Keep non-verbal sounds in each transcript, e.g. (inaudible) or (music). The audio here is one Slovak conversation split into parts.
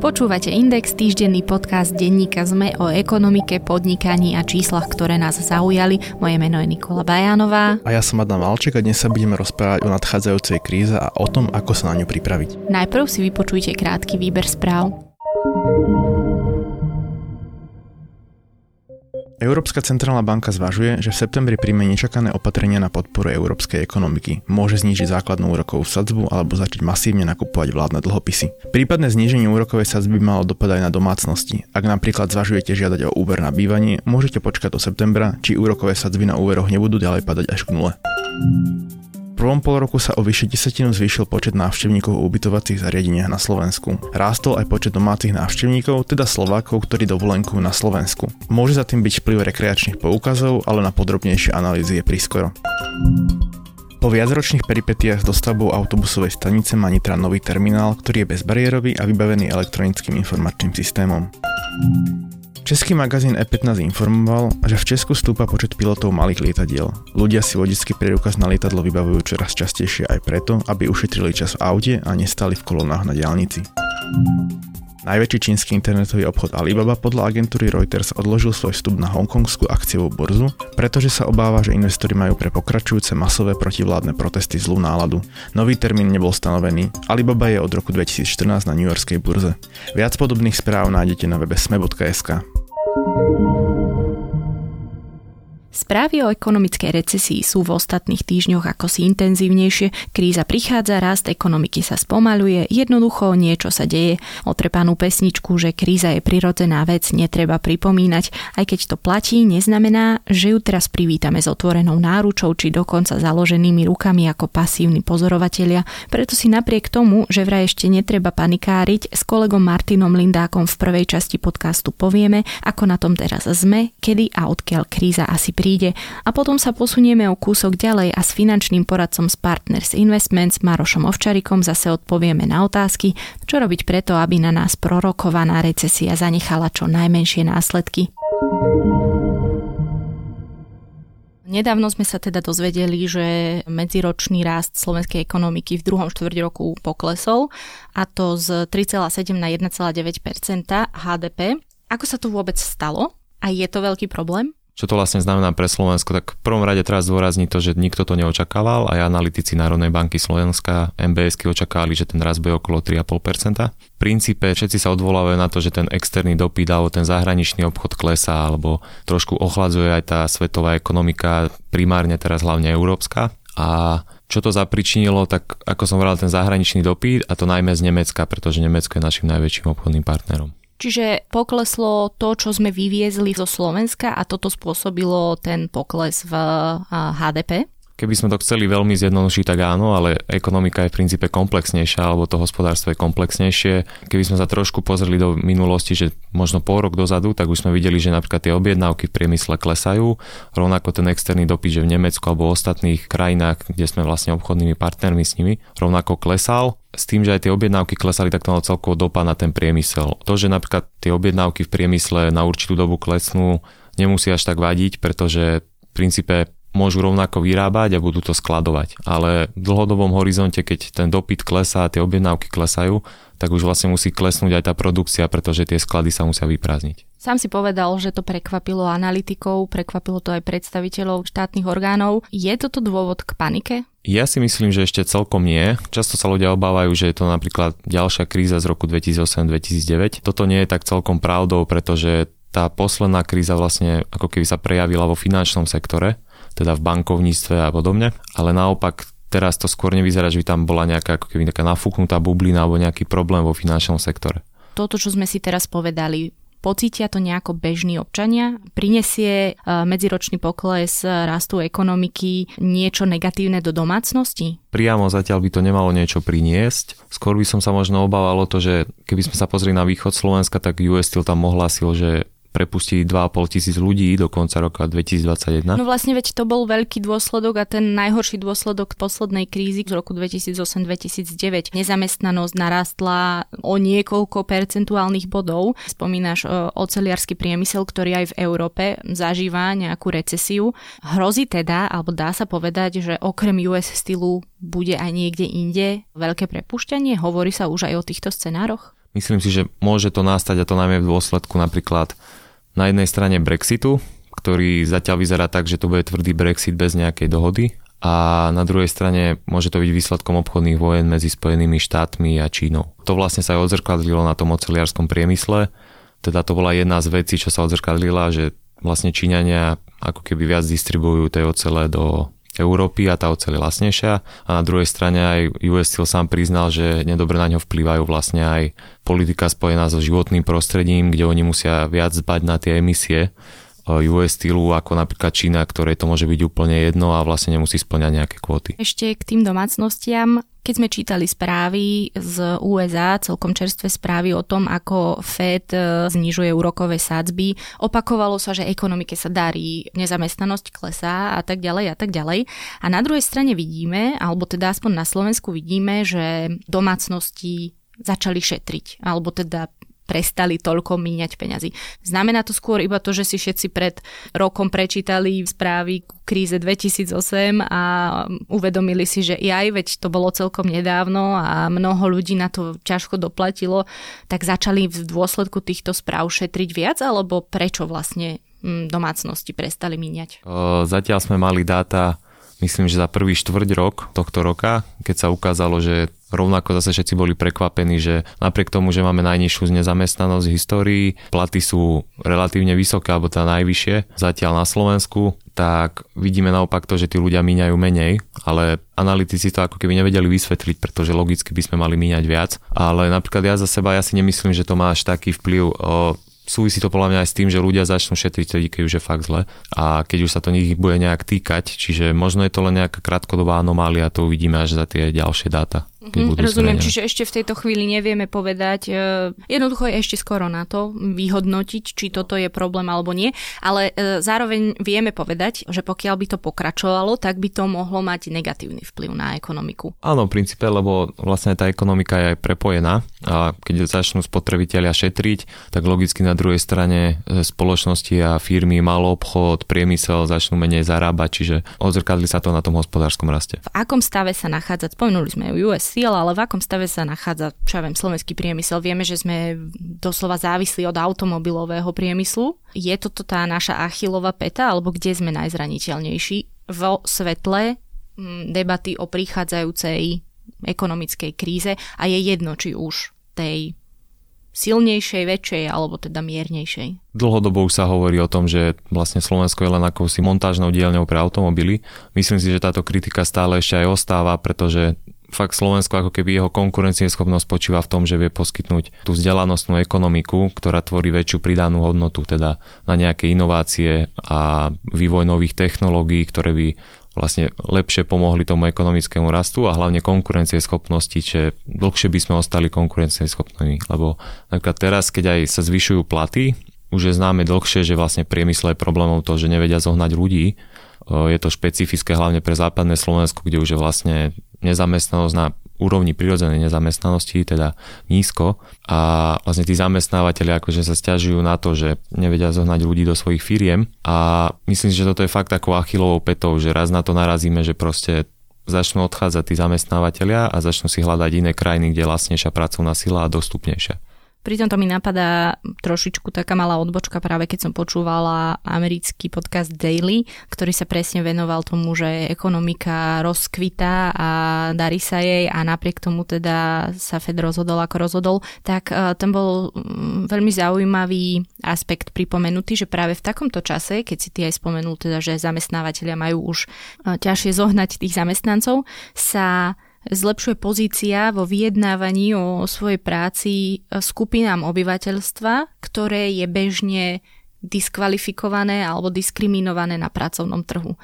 Počúvate Index, týždenný podcast denníka ZME o ekonomike, podnikaní a číslach, ktoré nás zaujali. Moje meno je Nikola Bajánová. A ja som Adam Valček a dnes sa budeme rozprávať o nadchádzajúcej kríze a o tom, ako sa na ňu pripraviť. Najprv si vypočujte krátky výber správ. Európska centrálna banka zvažuje, že v septembri príjme nečakané opatrenia na podporu európskej ekonomiky. Môže znížiť základnú úrokovú sadzbu alebo začať masívne nakupovať vládne dlhopisy. Prípadné zníženie úrokovej sadzby by malo dopad aj na domácnosti. Ak napríklad zvažujete žiadať o úver na bývanie, môžete počkať do septembra, či úrokové sadzby na úveroch nebudú ďalej padať až k nule prvom pol roku sa o vyššie desatinu zvýšil počet návštevníkov v ubytovacích zariadeniach na Slovensku. Rástol aj počet domácich návštevníkov, teda Slovákov, ktorí dovolenkujú na Slovensku. Môže za tým byť vplyv rekreačných poukazov, ale na podrobnejšie analýzy je prískoro. Po viacročných peripetiách s dostavbou autobusovej stanice má Nitra nový terminál, ktorý je bezbariérový a vybavený elektronickým informačným systémom. Český magazín E15 informoval, že v Česku stúpa počet pilotov malých lietadiel. Ľudia si vodický preukaz na lietadlo vybavujú čoraz častejšie aj preto, aby ušetrili čas v aute a nestali v kolonách na diálnici. Najväčší čínsky internetový obchod Alibaba podľa agentúry Reuters odložil svoj vstup na hongkongskú akciovú burzu, pretože sa obáva, že investori majú pre pokračujúce masové protivládne protesty zlú náladu. Nový termín nebol stanovený. Alibaba je od roku 2014 na New Yorkskej burze. Viac podobných správ nájdete na webe sme.sk. Thank you. Správy o ekonomickej recesii sú v ostatných týždňoch ako si intenzívnejšie. Kríza prichádza, rast ekonomiky sa spomaluje, jednoducho niečo sa deje. Otrepanú pesničku, že kríza je prirodzená vec, netreba pripomínať. Aj keď to platí, neznamená, že ju teraz privítame s otvorenou náručou či dokonca založenými rukami ako pasívni pozorovatelia. Preto si napriek tomu, že vraj ešte netreba panikáriť, s kolegom Martinom Lindákom v prvej časti podcastu povieme, ako na tom teraz sme, kedy a odkiaľ kríza asi príde a potom sa posunieme o kúsok ďalej a s finančným poradcom z Partners Investments Marošom Ovčarikom zase odpovieme na otázky, čo robiť preto, aby na nás prorokovaná recesia zanechala čo najmenšie následky. Nedávno sme sa teda dozvedeli, že medziročný rast slovenskej ekonomiky v druhom štvrť roku poklesol a to z 3,7 na 1,9 HDP. Ako sa to vôbec stalo? A je to veľký problém? Čo to vlastne znamená pre Slovensko? Tak v prvom rade teraz zdôrazniť to, že nikto to neočakával, aj analytici Národnej banky Slovenska, MBSky očakávali, že ten rast bude okolo 3,5%. V princípe všetci sa odvolávajú na to, že ten externý dopyt alebo ten zahraničný obchod klesá, alebo trošku ochladzuje aj tá svetová ekonomika, primárne teraz hlavne európska. A čo to zapričinilo, tak ako som hovoril, ten zahraničný dopyt a to najmä z Nemecka, pretože Nemecko je našim najväčším obchodným partnerom. Čiže pokleslo to, čo sme vyviezli zo Slovenska a toto spôsobilo ten pokles v HDP? Keby sme to chceli veľmi zjednodušiť, tak áno, ale ekonomika je v princípe komplexnejšia, alebo to hospodárstvo je komplexnejšie. Keby sme sa trošku pozreli do minulosti, že možno pol rok dozadu, tak už sme videli, že napríklad tie objednávky v priemysle klesajú, rovnako ten externý dopyt, že v Nemecku alebo v ostatných krajinách, kde sme vlastne obchodnými partnermi s nimi, rovnako klesal s tým, že aj tie objednávky klesali, tak to malo celkovo dopad na ten priemysel. To, že napríklad tie objednávky v priemysle na určitú dobu klesnú, nemusí až tak vadiť, pretože v princípe môžu rovnako vyrábať a budú to skladovať. Ale v dlhodobom horizonte, keď ten dopyt klesá a tie objednávky klesajú, tak už vlastne musí klesnúť aj tá produkcia, pretože tie sklady sa musia vyprázdniť. Sám si povedal, že to prekvapilo analytikov, prekvapilo to aj predstaviteľov štátnych orgánov. Je toto dôvod k panike? Ja si myslím, že ešte celkom nie. Často sa ľudia obávajú, že je to napríklad ďalšia kríza z roku 2008-2009. Toto nie je tak celkom pravdou, pretože tá posledná kríza vlastne ako keby sa prejavila vo finančnom sektore teda v bankovníctve a podobne, ale naopak teraz to skôr nevyzerá, že by tam bola nejaká ako keby taká nafúknutá bublina alebo nejaký problém vo finančnom sektore. Toto, čo sme si teraz povedali, pocítia to nejako bežní občania? Prinesie e, medziročný pokles rastu ekonomiky niečo negatívne do domácnosti? Priamo zatiaľ by to nemalo niečo priniesť. Skôr by som sa možno obával o to, že keby sme sa pozreli na východ Slovenska, tak US Steel tam ohlasil, že prepustili 2,5 tisíc ľudí do konca roka 2021. No vlastne veď to bol veľký dôsledok a ten najhorší dôsledok poslednej krízy z roku 2008-2009. Nezamestnanosť narastla o niekoľko percentuálnych bodov. Spomínaš e, oceliarský priemysel, ktorý aj v Európe zažíva nejakú recesiu. Hrozí teda, alebo dá sa povedať, že okrem US stylu bude aj niekde inde veľké prepušťanie? Hovorí sa už aj o týchto scenároch? Myslím si, že môže to nastať a to najmä v dôsledku napríklad na jednej strane Brexitu, ktorý zatiaľ vyzerá tak, že to bude tvrdý Brexit bez nejakej dohody a na druhej strane môže to byť výsledkom obchodných vojen medzi Spojenými štátmi a Čínou. To vlastne sa aj odzrkadlilo na tom oceliarskom priemysle, teda to bola jedna z vecí, čo sa odzrkadlila, že vlastne Číňania ako keby viac distribujú tej ocele do Európy a tá oceľ je lasnejšia a na druhej strane aj US Steel sám priznal, že nedobre na ňo vplývajú vlastne aj politika spojená so životným prostredím, kde oni musia viac zbať na tie emisie US Steelu ako napríklad Čína, ktorej to môže byť úplne jedno a vlastne nemusí splňať nejaké kvóty. Ešte k tým domácnostiam. Keď sme čítali správy z USA, celkom čerstvé správy o tom, ako Fed e, znižuje úrokové sádzby, opakovalo sa, že ekonomike sa darí, nezamestnanosť klesá a tak ďalej a tak ďalej. A na druhej strane vidíme, alebo teda aspoň na Slovensku vidíme, že domácnosti začali šetriť, alebo teda prestali toľko míňať peňazí. Znamená to skôr iba to, že si všetci pred rokom prečítali správy k kríze 2008 a uvedomili si, že aj veď to bolo celkom nedávno a mnoho ľudí na to ťažko doplatilo, tak začali v dôsledku týchto správ šetriť viac, alebo prečo vlastne mm, domácnosti prestali míňať? Zatiaľ sme mali dáta myslím, že za prvý štvrť rok tohto roka, keď sa ukázalo, že rovnako zase všetci boli prekvapení, že napriek tomu, že máme najnižšiu nezamestnanosť v histórii, platy sú relatívne vysoké, alebo teda najvyššie zatiaľ na Slovensku, tak vidíme naopak to, že tí ľudia míňajú menej, ale analytici to ako keby nevedeli vysvetliť, pretože logicky by sme mali míňať viac. Ale napríklad ja za seba, ja si nemyslím, že to má až taký vplyv súvisí to podľa mňa aj s tým, že ľudia začnú šetriť vtedy, keď už je fakt zle a keď už sa to nich bude nejak týkať, čiže možno je to len nejaká krátkodobá anomália, to uvidíme až za tie ďalšie dáta. Mm, rozumiem, zverejnené. čiže ešte v tejto chvíli nevieme povedať, e, jednoducho je ešte skoro na to vyhodnotiť, či toto je problém alebo nie, ale e, zároveň vieme povedať, že pokiaľ by to pokračovalo, tak by to mohlo mať negatívny vplyv na ekonomiku. Áno, v princípe, lebo vlastne tá ekonomika je aj prepojená a keď začnú spotrebitelia šetriť, tak logicky na druhej strane e, spoločnosti a firmy, malý obchod, priemysel začnú menej zarábať, čiže odzrkadli sa to na tom hospodárskom raste. V akom stave sa nachádza, spomenuli sme US síl, ale v akom stave sa nachádza, čo ja viem, slovenský priemysel? Vieme, že sme doslova závislí od automobilového priemyslu. Je toto tá naša achilová peta, alebo kde sme najzraniteľnejší vo svetle mm, debaty o prichádzajúcej ekonomickej kríze a je jedno, či už tej silnejšej, väčšej alebo teda miernejšej. Dlhodobo už sa hovorí o tom, že vlastne Slovensko je len akousi montážnou dielňou pre automobily. Myslím si, že táto kritika stále ešte aj ostáva, pretože fakt Slovensko ako keby jeho konkurencieschopnosť spočíva v tom, že vie poskytnúť tú vzdelanostnú ekonomiku, ktorá tvorí väčšiu pridanú hodnotu, teda na nejaké inovácie a vývoj nových technológií, ktoré by vlastne lepšie pomohli tomu ekonomickému rastu a hlavne konkurencieschopnosti, čiže dlhšie by sme ostali konkurencieschopní, lebo napríklad teraz, keď aj sa zvyšujú platy, už je známe dlhšie, že vlastne priemysle je problémom to, že nevedia zohnať ľudí. Je to špecifické hlavne pre západné Slovensko, kde už je vlastne nezamestnanosť na úrovni prirodzenej nezamestnanosti, teda nízko a vlastne tí zamestnávateľi akože sa stiažujú na to, že nevedia zohnať ľudí do svojich firiem a myslím že toto je fakt takou achilovou petou, že raz na to narazíme, že proste začnú odchádzať tí zamestnávateľia a začnú si hľadať iné krajiny, kde je vlastnejšia pracovná sila a dostupnejšia. Pri tomto mi napadá trošičku taká malá odbočka práve keď som počúvala americký podcast Daily, ktorý sa presne venoval tomu, že ekonomika rozkvita a darí sa jej a napriek tomu teda sa Fed rozhodol ako rozhodol, tak uh, ten bol um, veľmi zaujímavý aspekt pripomenutý, že práve v takomto čase, keď si ty aj spomenul teda, že zamestnávateľia majú už uh, ťažšie zohnať tých zamestnancov, sa zlepšuje pozícia vo vyjednávaní o svojej práci e, skupinám obyvateľstva, ktoré je bežne diskvalifikované alebo diskriminované na pracovnom trhu.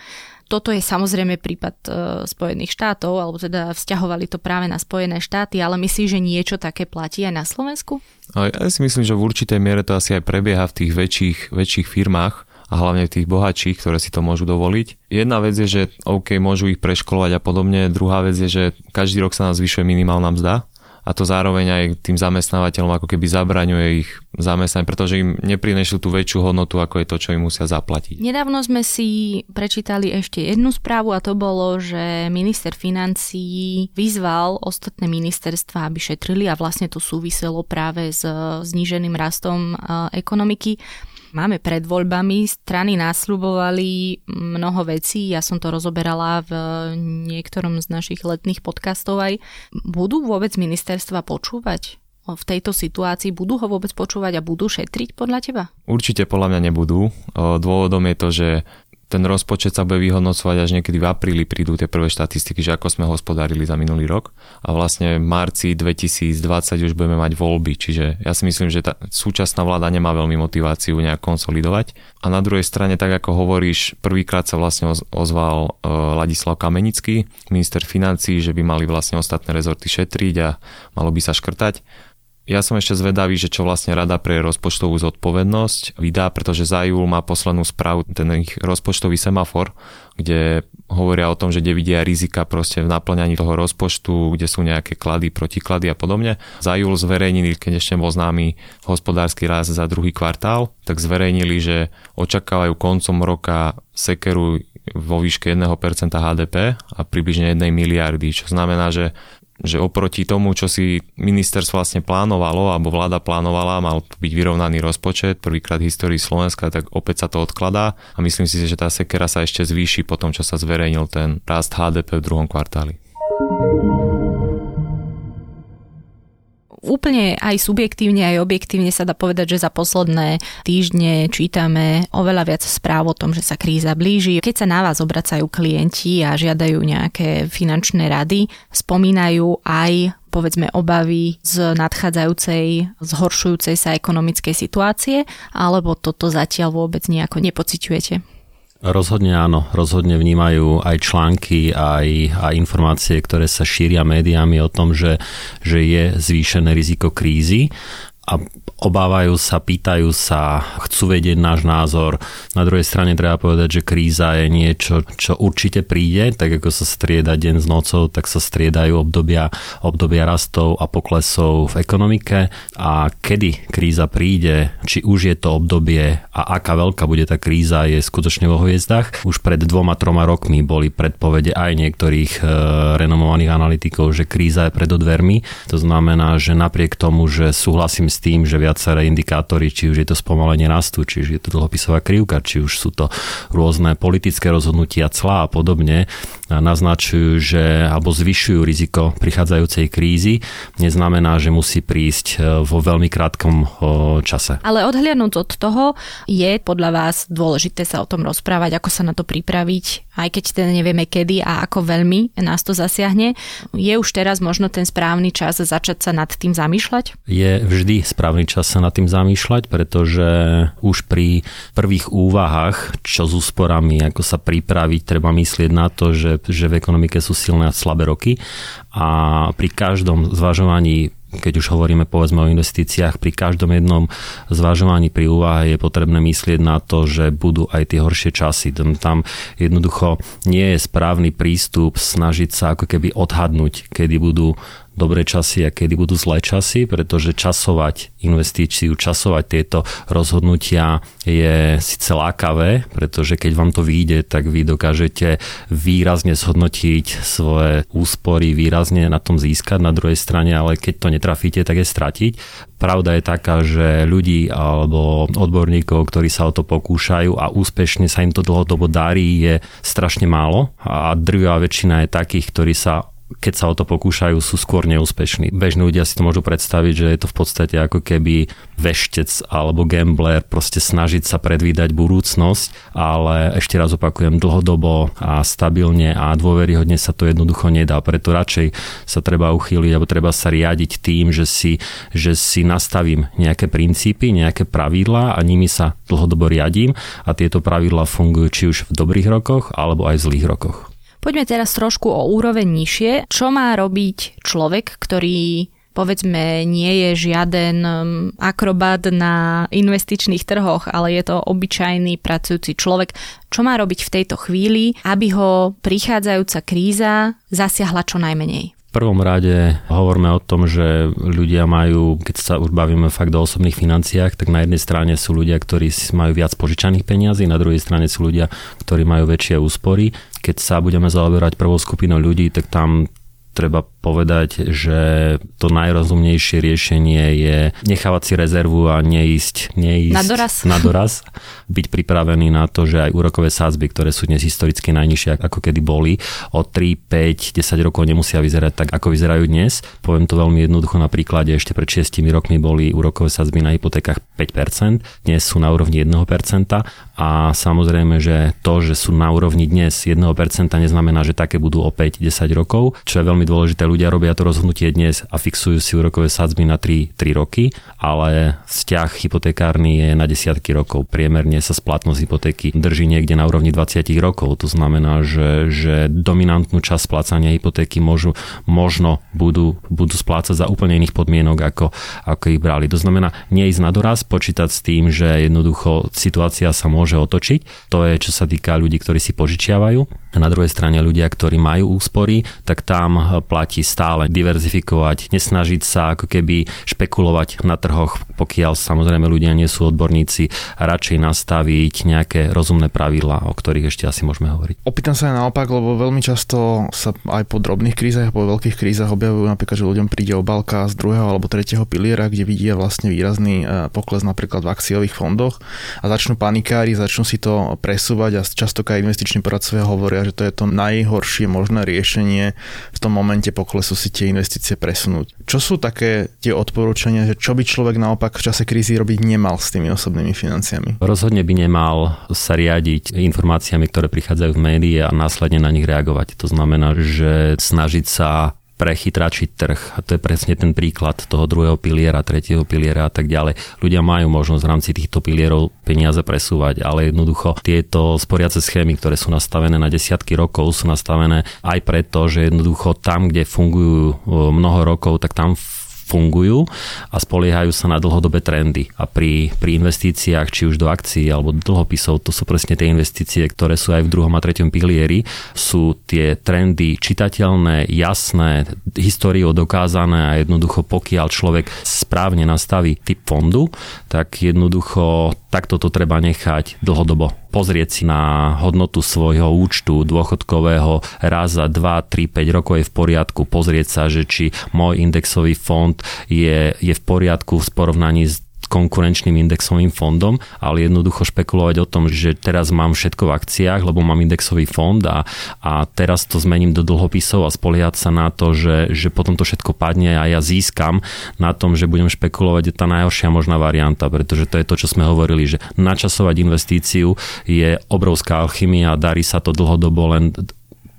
Toto je samozrejme prípad e, Spojených štátov, alebo teda vzťahovali to práve na Spojené štáty, ale myslíš, že niečo také platí aj na Slovensku? Ja si myslím, že v určitej miere to asi aj prebieha v tých väčších, väčších firmách, a hlavne tých bohatších, ktoré si to môžu dovoliť. Jedna vec je, že OK, môžu ich preškolovať a podobne. Druhá vec je, že každý rok sa nás zvyšuje minimálna mzda a to zároveň aj tým zamestnávateľom ako keby zabraňuje ich zamestnať, pretože im neprinešú tú väčšiu hodnotu, ako je to, čo im musia zaplatiť. Nedávno sme si prečítali ešte jednu správu a to bolo, že minister financií vyzval ostatné ministerstva, aby šetrili a vlastne to súviselo práve s zníženým rastom ekonomiky. Máme pred voľbami, strany násľubovali mnoho vecí, ja som to rozoberala v niektorom z našich letných podcastov aj. Budú vôbec ministerstva počúvať? v tejto situácii budú ho vôbec počúvať a budú šetriť podľa teba? Určite podľa mňa nebudú. Dôvodom je to, že ten rozpočet sa bude vyhodnocovať až niekedy v apríli prídu tie prvé štatistiky, že ako sme hospodárili za minulý rok. A vlastne v marci 2020 už budeme mať voľby, čiže ja si myslím, že tá súčasná vláda nemá veľmi motiváciu nejak konsolidovať. A na druhej strane, tak ako hovoríš, prvýkrát sa vlastne ozval e, Ladislav Kamenický, minister financí, že by mali vlastne ostatné rezorty šetriť a malo by sa škrtať ja som ešte zvedavý, že čo vlastne Rada pre rozpočtovú zodpovednosť vydá, pretože za júl má poslednú správu ten ich rozpočtový semafor, kde hovoria o tom, že kde vidia rizika proste v naplňaní toho rozpočtu, kde sú nejaké klady, protiklady a podobne. Za júl zverejnili, keď ešte bol známy hospodársky rast za druhý kvartál, tak zverejnili, že očakávajú koncom roka sekeru vo výške 1% HDP a približne 1 miliardy, čo znamená, že že oproti tomu, čo si ministerstvo vlastne plánovalo, alebo vláda plánovala, mal byť vyrovnaný rozpočet, prvýkrát v histórii Slovenska, tak opäť sa to odkladá. A myslím si, že tá sekera sa ešte zvýši po tom, čo sa zverejnil ten rast HDP v druhom kvartáli úplne aj subjektívne, aj objektívne sa dá povedať, že za posledné týždne čítame oveľa viac správ o tom, že sa kríza blíži. Keď sa na vás obracajú klienti a žiadajú nejaké finančné rady, spomínajú aj povedzme obavy z nadchádzajúcej, zhoršujúcej sa ekonomickej situácie, alebo toto zatiaľ vôbec nejako nepociťujete? Rozhodne áno, rozhodne vnímajú aj články, aj, aj informácie, ktoré sa šíria médiami o tom, že, že je zvýšené riziko krízy a obávajú sa, pýtajú sa, chcú vedieť náš názor. Na druhej strane treba povedať, že kríza je niečo, čo určite príde, tak ako sa strieda deň s nocou, tak sa striedajú obdobia, obdobia rastov a poklesov v ekonomike a kedy kríza príde, či už je to obdobie a aká veľká bude tá kríza je skutočne vo hviezdach. Už pred dvoma, troma rokmi boli predpovede aj niektorých e, renomovaných analytikov, že kríza je pred dvermi. To znamená, že napriek tomu, že súhlasím tým, že viaceré indikátory, či už je to spomalenie rastu, či už je to dlhopisová krivka, či už sú to rôzne politické rozhodnutia clá a podobne, naznačujú, že alebo zvyšujú riziko prichádzajúcej krízy, neznamená, že musí prísť e, vo veľmi krátkom čase. Ale odhliadnúť od toho, je podľa vás dôležité sa o tom rozprávať, ako sa na to pripraviť, aj keď teda nevieme kedy a ako veľmi nás to zasiahne. Je už teraz možno ten správny čas začať sa nad tým zamýšľať? Je vždy správny čas sa nad tým zamýšľať, pretože už pri prvých úvahách, čo s úsporami, ako sa pripraviť, treba myslieť na to, že že v ekonomike sú silné a slabé roky a pri každom zvažovaní keď už hovoríme povedzme o investíciách, pri každom jednom zvažovaní pri úvahe je potrebné myslieť na to, že budú aj tie horšie časy. Tam jednoducho nie je správny prístup snažiť sa ako keby odhadnúť, kedy budú dobré časy a kedy budú zlé časy, pretože časovať investíciu, časovať tieto rozhodnutia je síce lákavé, pretože keď vám to vyjde, tak vy dokážete výrazne zhodnotiť svoje úspory, výrazne na tom získať na druhej strane, ale keď to netrafíte, tak je stratiť. Pravda je taká, že ľudí alebo odborníkov, ktorí sa o to pokúšajú a úspešne sa im to dlhodobo darí, je strašne málo a drvivá väčšina je takých, ktorí sa keď sa o to pokúšajú, sú skôr neúspešní. Bežní ľudia si to môžu predstaviť, že je to v podstate ako keby veštec alebo gambler, proste snažiť sa predvídať budúcnosť, ale ešte raz opakujem, dlhodobo a stabilne a dôveryhodne sa to jednoducho nedá. Preto radšej sa treba uchýliť alebo treba sa riadiť tým, že si, že si nastavím nejaké princípy, nejaké pravidlá a nimi sa dlhodobo riadím a tieto pravidlá fungujú či už v dobrých rokoch alebo aj v zlých rokoch. Poďme teraz trošku o úroveň nižšie. Čo má robiť človek, ktorý povedzme nie je žiaden um, akrobat na investičných trhoch, ale je to obyčajný pracujúci človek. Čo má robiť v tejto chvíli, aby ho prichádzajúca kríza zasiahla čo najmenej? V prvom rade hovoríme o tom, že ľudia majú, keď sa už bavíme fakt o osobných financiách, tak na jednej strane sú ľudia, ktorí majú viac požičaných peniazí, na druhej strane sú ľudia, ktorí majú väčšie úspory. Keď sa budeme zaoberať prvou skupinou ľudí, tak tam treba povedať, že to najrozumnejšie riešenie je nechávať si rezervu a neísť, neísť na doraz. (laughs) na doraz. Byť pripravený na to, že aj úrokové sázby, ktoré sú dnes historicky najnižšie, ako kedy boli, o 3, 5, 10 rokov nemusia vyzerať tak, ako vyzerajú dnes. Poviem to veľmi jednoducho na príklade. Ešte pred 6 rokmi boli úrokové sázby na hypotékach 5%, dnes sú na úrovni 1% a samozrejme, že to, že sú na úrovni dnes 1% neznamená, že také budú o 5-10 rokov, čo je veľmi dôležité ľudia robia to rozhodnutie dnes a fixujú si úrokové sadzby na 3, 3 roky, ale vzťah hypotekárny je na desiatky rokov. Priemerne sa splatnosť hypotéky drží niekde na úrovni 20 rokov. To znamená, že, že dominantnú časť splácania hypotéky môžu, možno budú, budú splácať za úplne iných podmienok, ako, ako ich brali. To znamená, neísť na doraz, počítať s tým, že jednoducho situácia sa môže otočiť. To je, čo sa týka ľudí, ktorí si požičiavajú. Na druhej strane ľudia, ktorí majú úspory, tak tam platí stále diverzifikovať, nesnažiť sa ako keby špekulovať na trhoch, pokiaľ samozrejme ľudia nie sú odborníci, a radšej nastaviť nejaké rozumné pravidlá, o ktorých ešte asi môžeme hovoriť. Opýtam sa aj naopak, lebo veľmi často sa aj po drobných krízach, po veľkých krízach objavujú napríklad, že ľuďom príde obalka z druhého alebo tretieho piliera, kde vidia vlastne výrazný e, pokles napríklad v akciových fondoch a začnú panikári, začnú si to presúvať a častokrát investiční poradcovia hovoria, že to je to najhoršie možné riešenie v tom momente poklesu si tie investície presunúť. Čo sú také tie odporúčania, že čo by človek naopak v čase krízy robiť nemal s tými osobnými financiami? Rozhodne by nemal sa riadiť informáciami, ktoré prichádzajú v médii a následne na nich reagovať. To znamená, že snažiť sa prechytračiť trh. A to je presne ten príklad toho druhého piliera, tretieho piliera a tak ďalej. Ľudia majú možnosť v rámci týchto pilierov peniaze presúvať, ale jednoducho tieto sporiace schémy, ktoré sú nastavené na desiatky rokov, sú nastavené aj preto, že jednoducho tam, kde fungujú mnoho rokov, tak tam fungujú a spoliehajú sa na dlhodobé trendy. A pri, pri investíciách, či už do akcií alebo do dlhopisov, to sú presne tie investície, ktoré sú aj v druhom a treťom pilieri, sú tie trendy čitateľné, jasné, históriou dokázané a jednoducho pokiaľ človek správne nastaví typ fondu, tak jednoducho takto to treba nechať dlhodobo. Pozrieť si na hodnotu svojho účtu dôchodkového raz za 2, 3, 5 rokov je v poriadku. Pozrieť sa, že či môj indexový fond je, je v poriadku v porovnaní s konkurenčným indexovým fondom, ale jednoducho špekulovať o tom, že teraz mám všetko v akciách, lebo mám indexový fond a, a teraz to zmením do dlhopisov a spoliehať sa na to, že, že potom to všetko padne a ja získam na tom, že budem špekulovať, je tá najhoršia možná varianta, pretože to je to, čo sme hovorili, že načasovať investíciu je obrovská alchymia a darí sa to dlhodobo len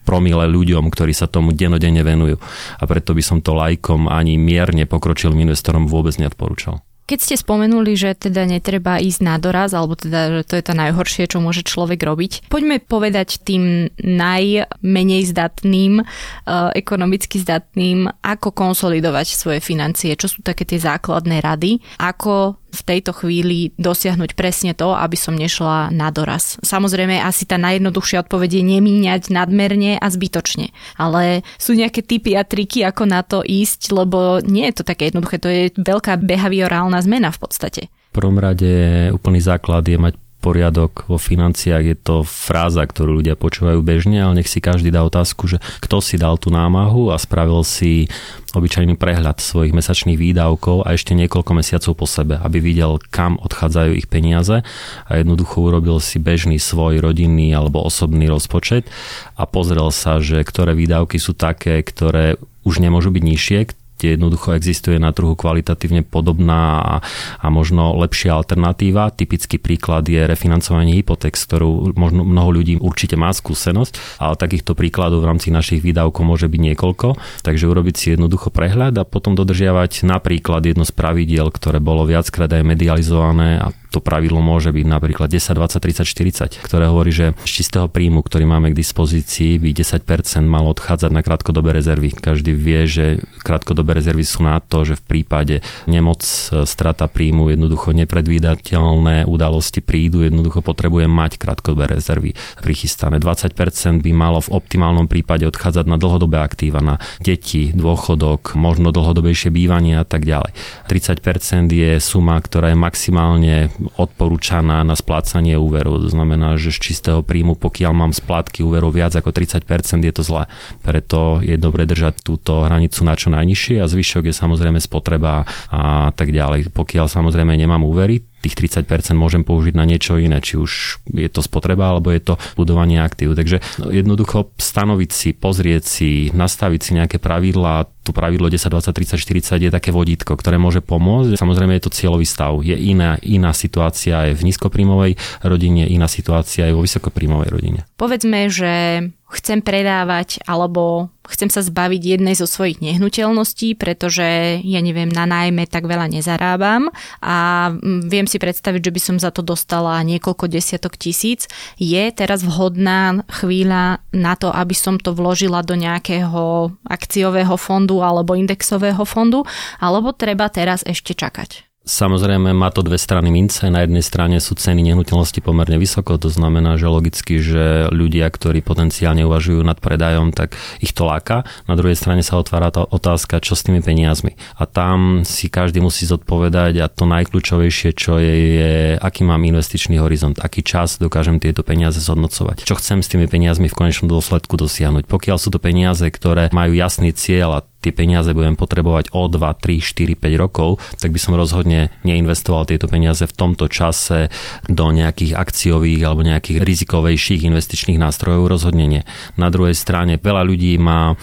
promile ľuďom, ktorí sa tomu denodene venujú. A preto by som to lajkom ani mierne pokročilým investorom vôbec neodporúčal. Keď ste spomenuli, že teda netreba ísť na doraz, alebo teda, že to je to najhoršie, čo môže človek robiť, poďme povedať tým najmenej zdatným, uh, ekonomicky zdatným, ako konsolidovať svoje financie, čo sú také tie základné rady, ako v tejto chvíli dosiahnuť presne to, aby som nešla na doraz. Samozrejme, asi tá najjednoduchšia odpoveď je nemíňať nadmerne a zbytočne. Ale sú nejaké typy a triky, ako na to ísť, lebo nie je to také jednoduché, to je veľká behaviorálna zmena v podstate. V prvom rade úplný základ je mať poriadok vo financiách. Je to fráza, ktorú ľudia počúvajú bežne, ale nech si každý dá otázku, že kto si dal tú námahu a spravil si obyčajný prehľad svojich mesačných výdavkov a ešte niekoľko mesiacov po sebe, aby videl, kam odchádzajú ich peniaze a jednoducho urobil si bežný svoj rodinný alebo osobný rozpočet a pozrel sa, že ktoré výdavky sú také, ktoré už nemôžu byť nižšie, kde jednoducho existuje na trhu kvalitatívne podobná a, a možno lepšia alternatíva. Typický príklad je refinancovanie hypoték, s ktorou možno mnoho ľudí určite má skúsenosť, ale takýchto príkladov v rámci našich výdavkov môže byť niekoľko, takže urobiť si jednoducho prehľad a potom dodržiavať napríklad jedno z pravidiel, ktoré bolo viackrát aj medializované a to pravidlo môže byť napríklad 10, 20, 30, 40, ktoré hovorí, že z čistého príjmu, ktorý máme k dispozícii, by 10% malo odchádzať na krátkodobé rezervy. Každý vie, že krátkodobé rezervy sú na to, že v prípade nemoc, e, strata príjmu, jednoducho nepredvídateľné udalosti prídu, jednoducho potrebujem mať krátkodobé rezervy prichystané. 20% by malo v optimálnom prípade odchádzať na dlhodobé aktíva, na deti, dôchodok, možno dlhodobejšie bývanie a tak ďalej. 30% je suma, ktorá je maximálne odporúčaná na splácanie úverov. To znamená, že z čistého príjmu, pokiaľ mám splátky úverov viac ako 30%, je to zlé. Preto je dobre držať túto hranicu na čo najnižšie a zvyšok je samozrejme spotreba a tak ďalej. Pokiaľ samozrejme nemám úvery, tých 30% môžem použiť na niečo iné, či už je to spotreba, alebo je to budovanie aktív. Takže jednoducho stanoviť si, pozrieť si, nastaviť si nejaké pravidlá, to pravidlo 10, 20, 30, 40 je také vodítko, ktoré môže pomôcť. Samozrejme je to cieľový stav. Je iná, iná situácia aj v nízkoprímovej rodine, iná situácia aj vo vysokoprímovej rodine. Povedzme, že chcem predávať alebo chcem sa zbaviť jednej zo svojich nehnuteľností, pretože ja neviem, na nájme tak veľa nezarábam a viem si predstaviť, že by som za to dostala niekoľko desiatok tisíc. Je teraz vhodná chvíľa na to, aby som to vložila do nejakého akciového fondu alebo indexového fondu, alebo treba teraz ešte čakať? Samozrejme má to dve strany mince. Na jednej strane sú ceny nehnuteľnosti pomerne vysoko, to znamená, že logicky, že ľudia, ktorí potenciálne uvažujú nad predajom, tak ich to láka. Na druhej strane sa otvára tá otázka, čo s tými peniazmi. A tam si každý musí zodpovedať a to najkľúčovejšie, čo je, je aký mám investičný horizont, aký čas dokážem tieto peniaze zhodnocovať. Čo chcem s tými peniazmi v konečnom dôsledku dosiahnuť. Pokiaľ sú to peniaze, ktoré majú jasný cieľ a tie peniaze budem potrebovať o 2, 3, 4, 5 rokov, tak by som rozhodne neinvestoval tieto peniaze v tomto čase do nejakých akciových alebo nejakých rizikovejších investičných nástrojov, rozhodne nie. Na druhej strane veľa ľudí má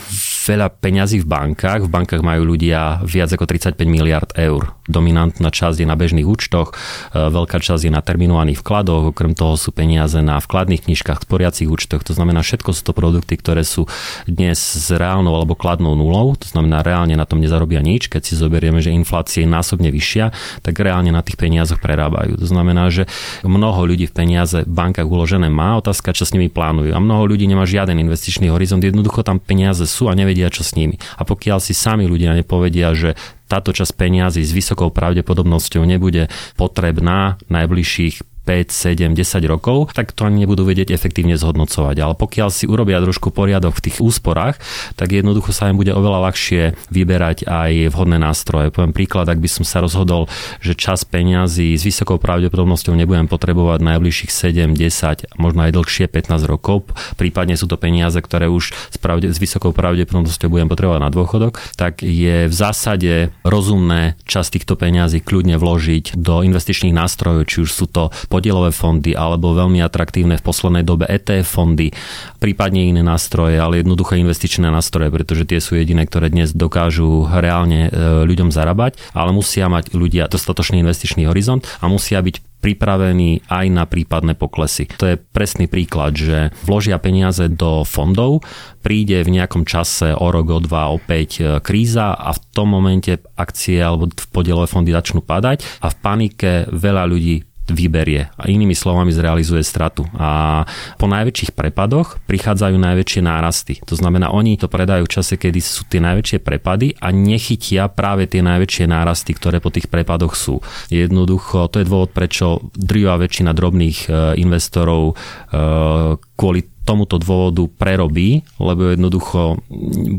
veľa peňazí v bankách. V bankách majú ľudia viac ako 35 miliard eur. Dominantná časť je na bežných účtoch, e, veľká časť je na terminovaných vkladoch, okrem toho sú peniaze na vkladných knižkách, sporiacich účtoch. To znamená, všetko sú to produkty, ktoré sú dnes s reálnou alebo kladnou nulou znamená reálne na tom nezarobia nič. Keď si zoberieme, že inflácia je násobne vyššia, tak reálne na tých peniazoch prerábajú. To znamená, že mnoho ľudí v peniaze v bankách uložené má, otázka, čo s nimi plánujú. A mnoho ľudí nemá žiaden investičný horizont, jednoducho tam peniaze sú a nevedia, čo s nimi. A pokiaľ si sami ľudia nepovedia, že táto časť peniazy s vysokou pravdepodobnosťou nebude potrebná najbližších 5, 7, 10 rokov, tak to ani nebudú vedieť efektívne zhodnocovať. Ale pokiaľ si urobia trošku poriadok v tých úsporách, tak jednoducho sa im bude oveľa ľahšie vyberať aj vhodné nástroje. Poviem príklad, ak by som sa rozhodol, že čas peňazí s vysokou pravdepodobnosťou nebudem potrebovať najbližších 7, 10, možno aj dlhšie 15 rokov, prípadne sú to peniaze, ktoré už s, pravde, s vysokou pravdepodobnosťou budem potrebovať na dôchodok, tak je v zásade rozumné čas týchto peňazí kľudne vložiť do investičných nástrojov, či už sú to podielové fondy alebo veľmi atraktívne v poslednej dobe ETF fondy, prípadne iné nástroje, ale jednoduché investičné nástroje, pretože tie sú jediné, ktoré dnes dokážu reálne e, ľuďom zarábať, ale musia mať ľudia dostatočný investičný horizont a musia byť pripravení aj na prípadné poklesy. To je presný príklad, že vložia peniaze do fondov, príde v nejakom čase o rok, o dva, o päť e, kríza a v tom momente akcie alebo podielové fondy začnú padať a v panike veľa ľudí vyberie a inými slovami zrealizuje stratu. A po najväčších prepadoch prichádzajú najväčšie nárasty. To znamená, oni to predajú v čase, kedy sú tie najväčšie prepady a nechytia práve tie najväčšie nárasty, ktoré po tých prepadoch sú. Jednoducho, to je dôvod, prečo drvivá väčšina drobných e, investorov e, kvôli tomuto dôvodu prerobí, lebo jednoducho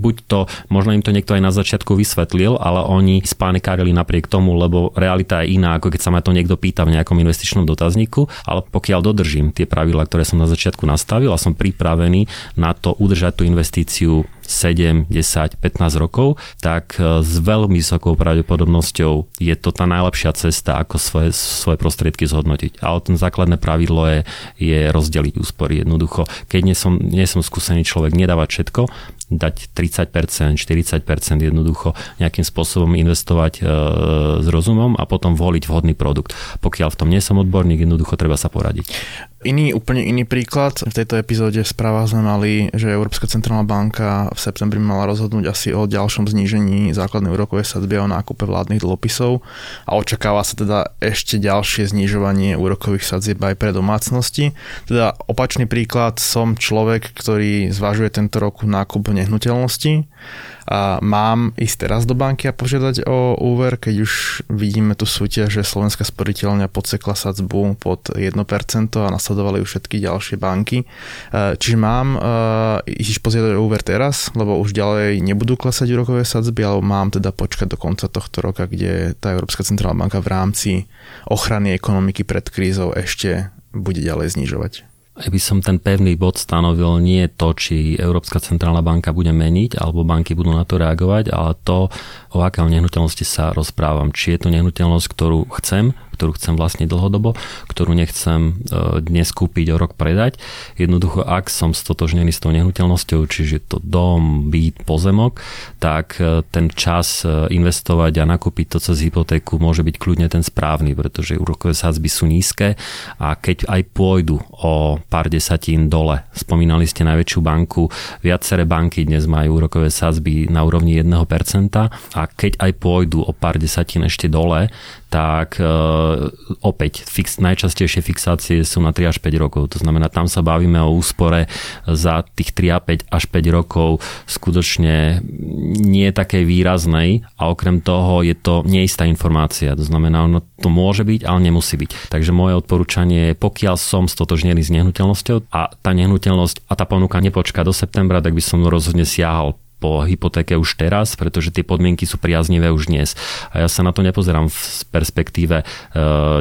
buď to, možno im to niekto aj na začiatku vysvetlil, ale oni spánikárili napriek tomu, lebo realita je iná, ako keď sa ma to niekto pýta v nejakom investičnom dotazníku, ale pokiaľ dodržím tie pravidla, ktoré som na začiatku nastavil a som pripravený na to udržať tú investíciu 7, 10, 15 rokov, tak e, s veľmi vysokou pravdepodobnosťou je to tá najlepšia cesta, ako svoje, svoje prostriedky zhodnotiť. Ale ten základné pravidlo je, je rozdeliť úspory. Jednoducho, keď nie som, nie som skúsený človek, nedávať všetko, dať 30%, 40%, jednoducho nejakým spôsobom investovať e, s rozumom a potom voliť vhodný produkt. Pokiaľ v tom nie som odborník, jednoducho treba sa poradiť. Iný, úplne iný príklad. V tejto epizóde v správach sme mali, že Európska centrálna banka v septembri mala rozhodnúť asi o ďalšom znížení základnej úrokovej sadzby o nákupe vládnych dlhopisov a očakáva sa teda ešte ďalšie znižovanie úrokových sadzieb aj pre domácnosti. Teda opačný príklad, som človek, ktorý zvažuje tento rok nákup nehnuteľnosti a mám ísť teraz do banky a požiadať o úver, keď už vidíme tu súťaž, že Slovenská sporiteľňa podsekla sadzbu pod 1% a nasledovali už všetky ďalšie banky. E, čiže mám e, ísť požiadať o úver teraz, lebo už ďalej nebudú klesať úrokové sadzby, alebo mám teda počkať do konca tohto roka, kde tá Európska centrálna banka v rámci ochrany ekonomiky pred krízou ešte bude ďalej znižovať. By som ten pevný bod stanovil nie to, či Európska centrálna banka bude meniť, alebo banky budú na to reagovať, ale to, o aké nehnuteľnosti sa rozprávam. Či je to nehnuteľnosť, ktorú chcem, ktorú chcem vlastne dlhodobo, ktorú nechcem e, dnes kúpiť, o rok predať. Jednoducho, ak som stotožnený s tou nehnuteľnosťou, čiže to dom, byt, pozemok, tak e, ten čas e, investovať a nakúpiť to cez hypotéku môže byť kľudne ten správny, pretože úrokové sázby sú nízke a keď aj pôjdu o pár desatín dole, spomínali ste najväčšiu banku, viaceré banky dnes majú úrokové sázby na úrovni 1% a keď aj pôjdu o pár desatín ešte dole, tak e, opäť fix, najčastejšie fixácie sú na 3 až 5 rokov. To znamená, tam sa bavíme o úspore za tých 3 a 5 až 5 rokov skutočne nie takej výraznej a okrem toho je to neistá informácia. To znamená, ono to môže byť, ale nemusí byť. Takže moje odporúčanie je, pokiaľ som stotožnený s nehnuteľnosťou a tá nehnuteľnosť a tá ponuka nepočká do septembra, tak by som rozhodne siahal po hypotéke už teraz, pretože tie podmienky sú priaznivé už dnes. A ja sa na to nepozerám v perspektíve, e,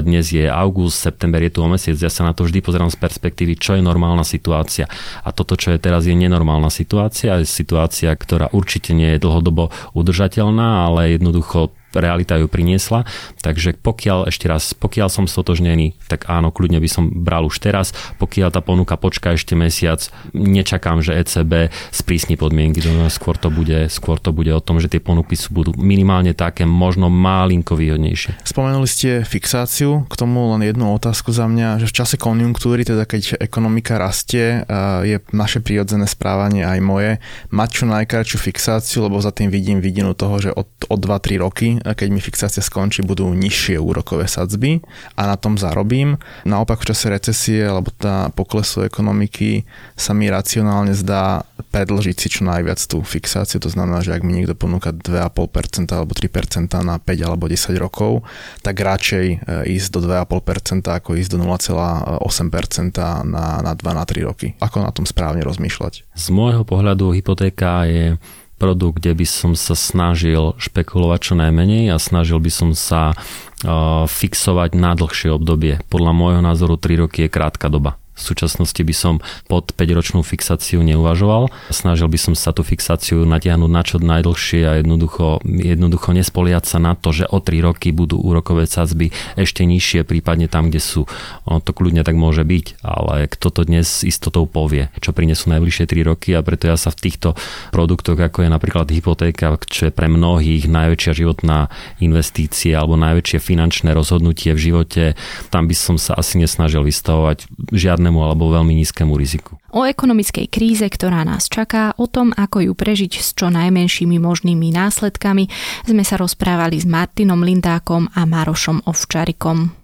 dnes je august, september je tu o mesiac, ja sa na to vždy pozerám z perspektívy, čo je normálna situácia. A toto, čo je teraz, je nenormálna situácia, je situácia, ktorá určite nie je dlhodobo udržateľná, ale jednoducho realita ju priniesla. Takže pokiaľ, ešte raz, pokiaľ som stotožnený, tak áno, kľudne by som bral už teraz. Pokiaľ tá ponuka počká ešte mesiac, nečakám, že ECB sprísni podmienky. Skôr to bude, skôr to bude o tom, že tie ponuky sú, budú minimálne také, možno malinko výhodnejšie. Spomenuli ste fixáciu, k tomu len jednu otázku za mňa, že v čase konjunktúry, teda keď ekonomika rastie, je naše prírodzené správanie aj moje, mať čo najkračšiu fixáciu, lebo za tým vidím vidinu toho, že od, od 2-3 roky keď mi fixácia skončí, budú nižšie úrokové sadzby a na tom zarobím. Naopak v čase recesie alebo tá poklesu ekonomiky sa mi racionálne zdá predlžiť si čo najviac tú fixáciu. To znamená, že ak mi niekto ponúka 2,5% alebo 3% na 5 alebo 10 rokov, tak radšej e, ísť do 2,5% ako ísť do 0,8% na, na 2 na 3 roky. Ako na tom správne rozmýšľať? Z môjho pohľadu hypotéka je produkt, kde by som sa snažil špekulovať čo najmenej a snažil by som sa uh, fixovať na dlhšie obdobie. Podľa môjho názoru 3 roky je krátka doba. V súčasnosti by som pod 5-ročnú fixáciu neuvažoval. Snažil by som sa tú fixáciu natiahnuť na čo najdlhšie a jednoducho, jednoducho nespoliať sa na to, že o 3 roky budú úrokové sadzby ešte nižšie, prípadne tam, kde sú. Ono to kľudne tak môže byť, ale kto to dnes istotou povie, čo prinesú najbližšie 3 roky a preto ja sa v týchto produktoch, ako je napríklad hypotéka, čo je pre mnohých najväčšia životná investícia alebo najväčšie finančné rozhodnutie v živote, tam by som sa asi nesnažil vystavovať žiadne žiadnemu alebo veľmi nízkemu riziku. O ekonomickej kríze, ktorá nás čaká, o tom, ako ju prežiť s čo najmenšími možnými následkami, sme sa rozprávali s Martinom Lindákom a Marošom Ovčarikom.